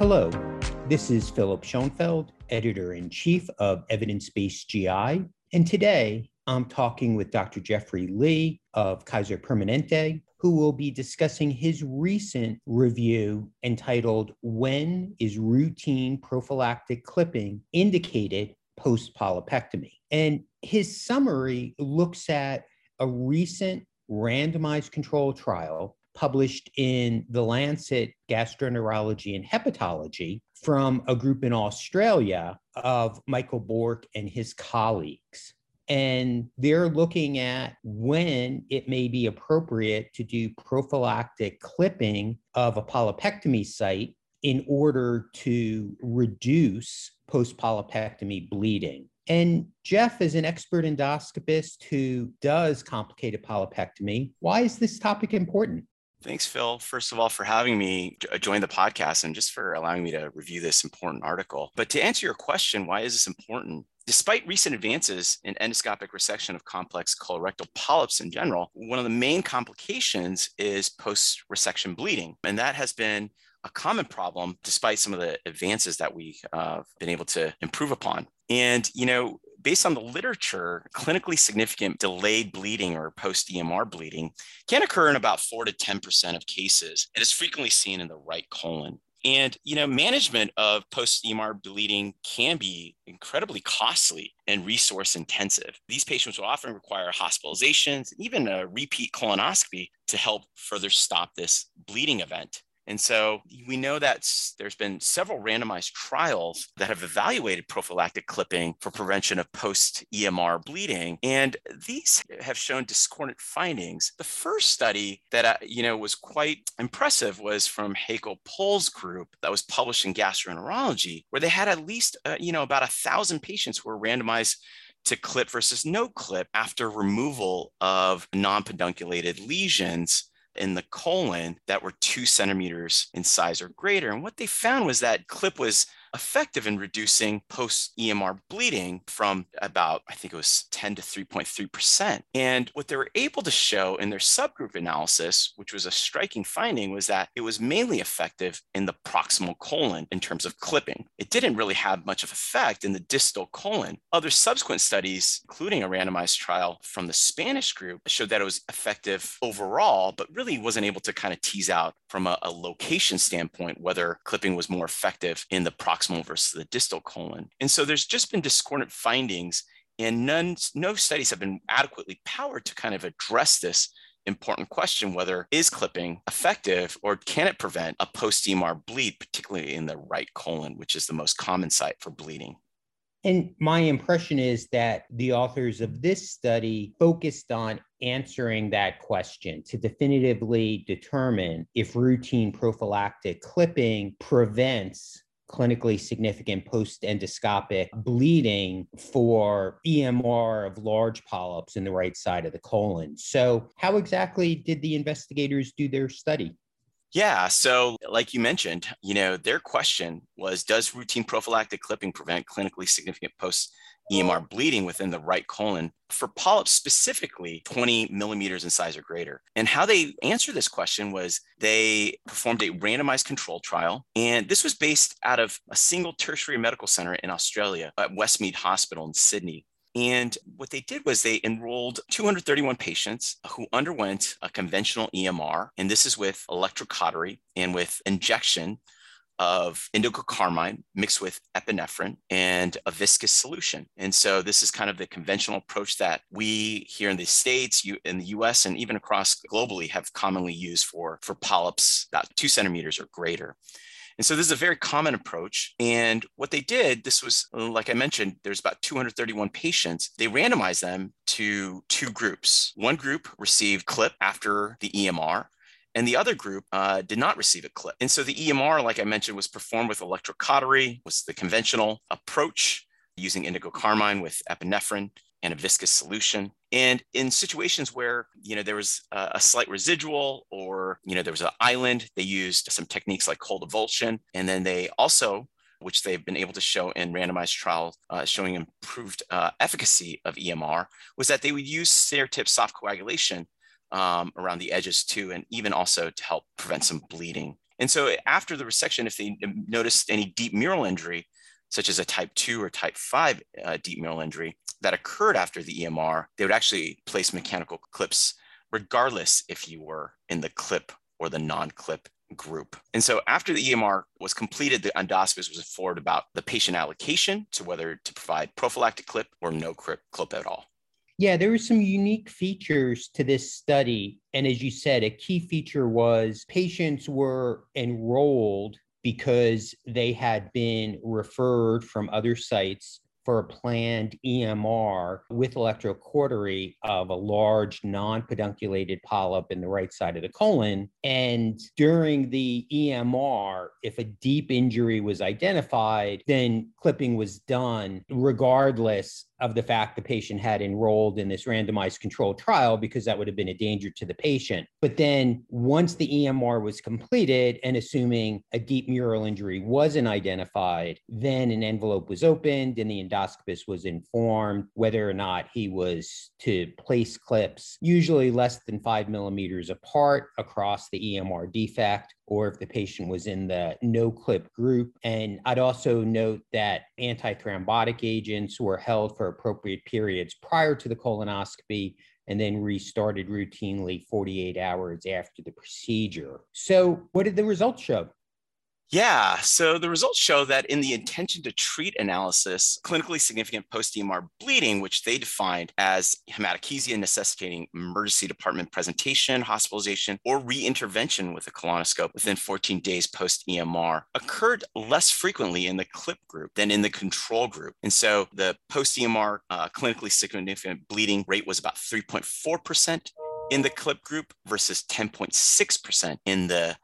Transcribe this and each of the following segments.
Hello, this is Philip Schoenfeld, editor in chief of Evidence Based GI. And today I'm talking with Dr. Jeffrey Lee of Kaiser Permanente, who will be discussing his recent review entitled When is Routine Prophylactic Clipping Indicated Post Polypectomy? And his summary looks at a recent randomized control trial published in The Lancet Gastroenterology and Hepatology from a group in Australia of Michael Bourke and his colleagues. And they're looking at when it may be appropriate to do prophylactic clipping of a polypectomy site in order to reduce post polypectomy bleeding. And Jeff is an expert endoscopist who does complicated polypectomy. Why is this topic important? Thanks, Phil. First of all, for having me uh, join the podcast and just for allowing me to review this important article. But to answer your question, why is this important? Despite recent advances in endoscopic resection of complex colorectal polyps in general, one of the main complications is post resection bleeding. And that has been a common problem despite some of the advances that we've uh, been able to improve upon. And, you know, based on the literature, clinically significant delayed bleeding or post EMR bleeding can occur in about 4 to 10% of cases. It is frequently seen in the right colon. And you know, management of post EMR bleeding can be incredibly costly and resource intensive. These patients will often require hospitalizations, even a repeat colonoscopy to help further stop this bleeding event. And so we know that there's been several randomized trials that have evaluated prophylactic clipping for prevention of post EMR bleeding. And these have shown discordant findings. The first study that, you know, was quite impressive was from Heiko Pohl's group that was published in Gastroenterology, where they had at least, uh, you know, about a thousand patients who were randomized to clip versus no clip after removal of non pedunculated lesions in the colon that were two centimeters in size or greater. And what they found was that clip was effective in reducing post EMR bleeding from about, I think it was 10 to 3.3%. And what they were able to show in their subgroup analysis, which was a striking finding, was that it was mainly effective in the proximal colon in terms of clipping. It didn't really have much of effect in the distal colon. Other subsequent studies, including a randomized trial from the Spanish group, showed that it was effective overall, but really wasn't able to kind of tease out from a, a location standpoint whether clipping was more effective in the proximal proximal versus the distal colon. And so there's just been discordant findings and none, no studies have been adequately powered to kind of address this important question whether is clipping effective or can it prevent a post-EMR bleed, particularly in the right colon, which is the most common site for bleeding. And my impression is that the authors of this study focused on answering that question to definitively determine if routine prophylactic clipping prevents clinically significant post endoscopic bleeding for EMR of large polyps in the right side of the colon. So, how exactly did the investigators do their study? Yeah. So, like you mentioned, you know, their question was Does routine prophylactic clipping prevent clinically significant post EMR bleeding within the right colon for polyps specifically 20 millimeters in size or greater. And how they answered this question was they performed a randomized control trial. And this was based out of a single tertiary medical center in Australia at Westmead Hospital in Sydney. And what they did was they enrolled 231 patients who underwent a conventional EMR. And this is with electrocautery and with injection of indigo carmine mixed with epinephrine and a viscous solution. And so this is kind of the conventional approach that we here in the States, you, in the US, and even across globally have commonly used for, for polyps about two centimeters or greater. And so this is a very common approach. And what they did, this was, like I mentioned, there's about 231 patients. They randomized them to two groups. One group received CLIP after the EMR, and the other group uh, did not receive a clip. And so the EMR, like I mentioned, was performed with electrocautery, was the conventional approach using indigo carmine with epinephrine and a viscous solution. And in situations where you know there was a, slight residual or you know there was an island, they used some techniques like cold avulsion, and then they also which they've been able to show in randomized trials uh, showing improved uh, efficacy of EMR, was that they would use snare tip soft coagulation um, around the edges too, and even also to help prevent some bleeding. And so after the resection, if they noticed any deep mural injury, such as a type 2 or type 5 uh, deep mural injury that occurred after the EMR, they would actually place mechanical clips regardless if you were in the clip or the non-clip group. And so after the EMR was completed, the endoscopist was informed about the patient allocation to whether to provide prophylactic clip or no clip, clip at all. Yeah, there were some unique features to this study. And as you said, a key feature was patients were enrolled because they had been referred from other sites for a planned EMR with electrocautery of a large non pedunculated polyp in the right side of the colon. And during the EMR, if a deep injury was identified, then clipping was done regardless of the fact the patient had enrolled in this randomized controlled trial because that would have been a danger to the patient. But then once the EMR was completed and assuming a deep mural injury wasn't identified, then an envelope was opened and the endoscopist was informed whether or not he was to place clips, usually less than five millimeters apart across the EMR defect or if the patient was in the no clip group. And I'd also note that antithrombotic agents were held for appropriate periods prior to the colonoscopy and then restarted routinely 48 hours after the procedure. So, what did the results show? Yeah, so the results show that in the intention to treat analysis, clinically significant post EMR bleeding, which they defined as hematochezia necessitating emergency department presentation, hospitalization, or re-intervention with a colonoscope within 14 days post EMR, occurred less frequently in the CLIP group than in the control group. And so the post EMR uh, clinically significant bleeding rate was about 3.4% in the CLIP group versus 10.6% in the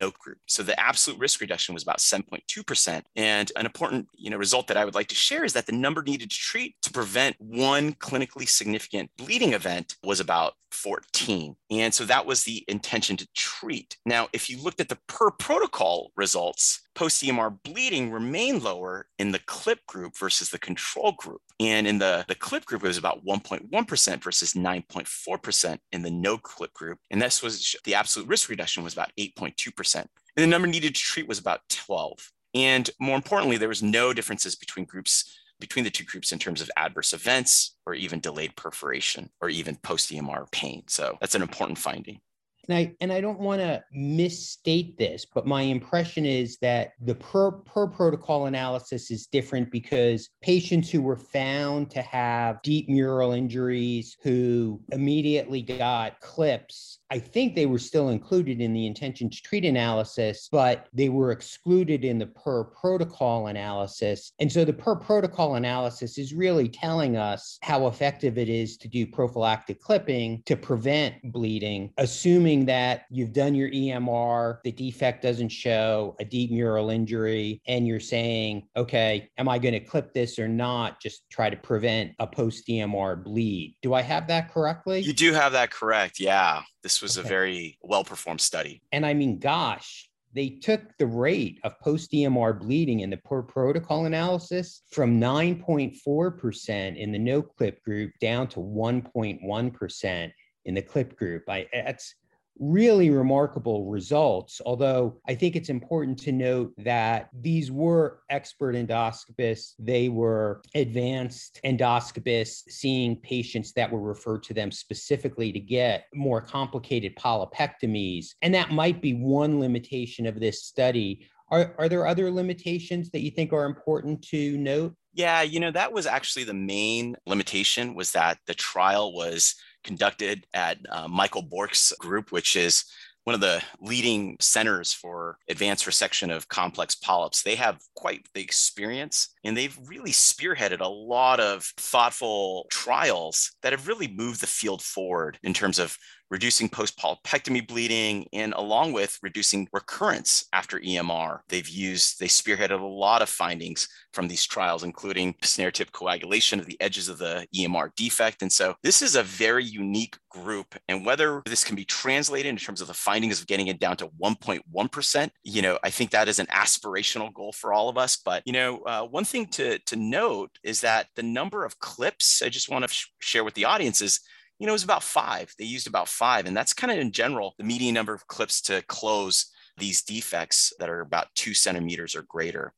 NOTE group. So the absolute risk reduction was about 7.2%. And an important you know, result that I would like to share is that the number needed to treat to prevent one clinically significant bleeding event was about 14. And so that was the intention to treat. Now, if you looked at the per protocol results, post EMR bleeding remained lower in the clip group versus the control group. And in the, the clip group, it was about 1.1% versus 9.4% in the no clip group. And this was the absolute risk reduction was about 8.2%. And the number needed to treat was about 12. And more importantly, there was no differences between groups between the two groups in terms of adverse events or even delayed perforation or even post EMR pain. So that's an important finding and I and I don't want to misstate this, but my impression is that the per per protocol analysis is different because patients who were found to have deep mural injuries who immediately got clips, I think they were still included in the intention to treat analysis, but they were excluded in the per protocol analysis. And so the per protocol analysis is really telling us how effective it is to do prophylactic clipping to prevent bleeding, assuming that you've done your EMR, the defect doesn't show a deep mural injury, and you're saying, okay, am I going to clip this or not? Just try to prevent a post EMR bleed. Do I have that correctly? You do have that correct. Yeah. This was okay. a very well performed study. And I mean, gosh, they took the rate of post EMR bleeding in the per protocol analysis from 9.4% in the no clip group down to 1.1% in the clip group. I, that's really remarkable results. Although I think it's important to note that these were expert endoscopists, they were advanced endoscopists seeing patients that were referred to them specifically to get more complicated polypectomies. And that might be one limitation of this study. Are, are there other limitations that you think are important to note? Yeah, you know, that was actually the main limitation was that the trial was conducted at uh, Michael Bourke's group, which is one of the leading centers for advanced resection of complex polyps. They have quite the experience and they've really spearheaded a lot of thoughtful trials that have really moved the field forward in terms of reducing post polypectomy bleeding, and along with reducing recurrence after EMR. They've used, they spearheaded a lot of findings from these trials, including snare tip coagulation of the edges of the EMR defect. And so this is a very unique group. And whether this can be translated in terms of the findings of getting it down to 1.1%, you know, I think that is an aspirational goal for all of us. But, you know, uh, one thing to, to note is that the number of clips, I just want to sh- share with the audience is you know, it was about five. They used about five. And that's kind of in general the median number of clips to close these defects that are about two centimeters or greater.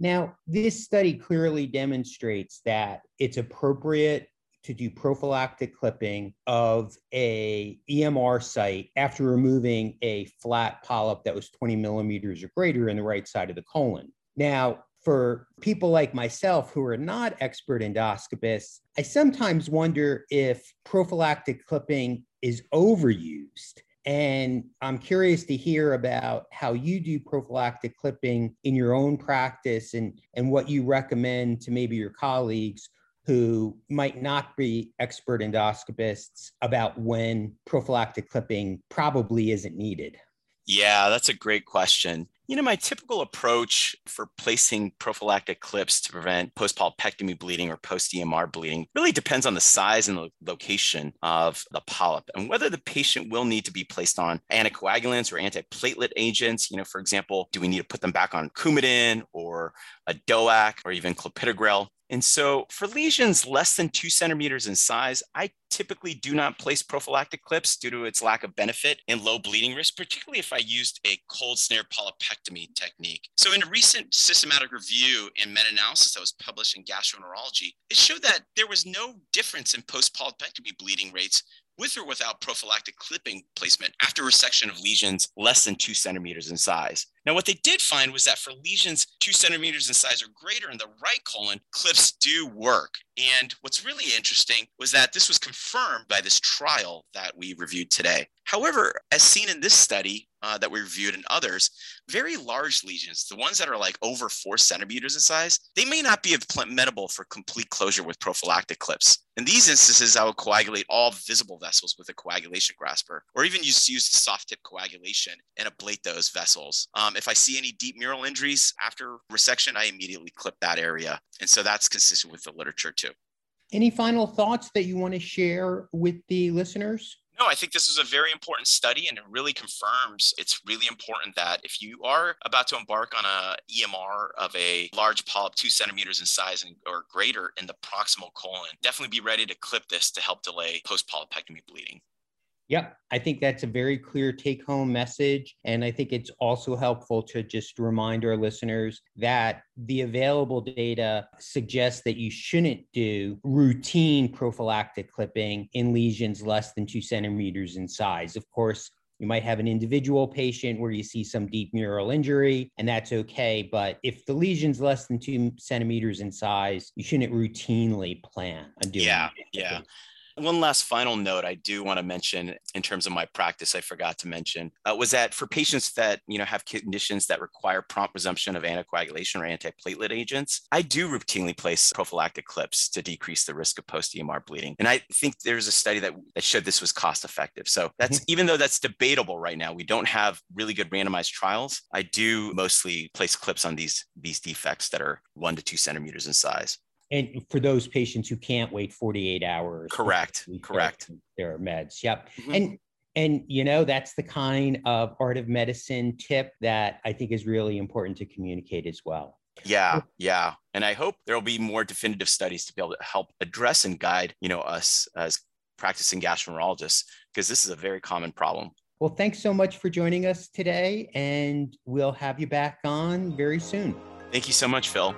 Now, this study clearly demonstrates that it's appropriate to do prophylactic clipping of a EMR site after removing a flat polyp that was 20 millimeters or greater in the right side of the colon. Now, for people like myself who are not expert endoscopists, I sometimes wonder if prophylactic clipping is overused. And I'm curious to hear about how you do prophylactic clipping in your own practice and, and what you recommend to maybe your colleagues who might not be expert endoscopists about when prophylactic clipping probably isn't needed. Yeah, that's a great question. You know, my typical approach for placing prophylactic clips to prevent post polypectomy bleeding or post EMR bleeding really depends on the size and the location of the polyp and whether the patient will need to be placed on anticoagulants or antiplatelet agents. You know, for example, do we need to put them back on Coumadin or a DOAC or even clopidogrel? And so for lesions less than two centimeters in size, I typically do not place prophylactic clips due to its lack of benefit and low bleeding risk, particularly if I used a cold snare polypectomy technique. So in a recent systematic review and meta-analysis that was published in gastroenterology, it showed that there was no difference in post-polypectomy bleeding rates with or without prophylactic clipping placement after resection of lesions less than two centimeters in size. Now, what they did find was that for lesions two centimeters in size or greater in the right colon, clips do work. And what's really interesting was that this was confirmed by this trial that we reviewed today. However, as seen in this study uh, that we reviewed and others, very large lesions, the ones that are like over four centimeters in size, they may not be amenable for complete closure with prophylactic clips. In these instances, I would coagulate all visible vessels with a coagulation grasper, or even use, use soft tip coagulation and ablate those vessels. Um, if I see any deep mural injuries after resection, I immediately clip that area. And so that's consistent with the literature too. Any final thoughts that you want to share with the listeners? No, I think this is a very important study and it really confirms it's really important that if you are about to embark on a EMR of a large polyp two centimeters in size and, or greater in the proximal colon, definitely be ready to clip this to help delay post polypectomy bleeding. Yep, I think that's a very clear take home message. And I think it's also helpful to just remind our listeners that the available data suggests that you shouldn't do routine prophylactic clipping in lesions less than two centimeters in size. Of course, you might have an individual patient where you see some deep mural injury, and that's okay. But if the lesion's less than two centimeters in size, you shouldn't routinely plan on doing. Yeah, yeah. One last final note I do want to mention in terms of my practice, I forgot to mention, uh, was that for patients that you know have conditions that require prompt resumption of anticoagulation or antiplatelet agents, I do routinely place prophylactic clips to decrease the risk of post EMR bleeding. And I think there's a study that, that showed this was cost effective. So that's mm-hmm. even though that's debatable right now, we don't have really good randomized trials. I do mostly place clips on these these defects that are one to two centimeters in size and for those patients who can't wait 48 hours correct correct. their meds yep. Mm-hmm. and and you know that's the kind of art of medicine tip that i think is really important to communicate as well. Yeah yeah. And i hope there will be more definitive studies to be able to help address and guide you know us as practicing gastroenterologists because this is a very common problem. Well thanks so much for joining us today and we'll have you back on very soon. Thank you so much phil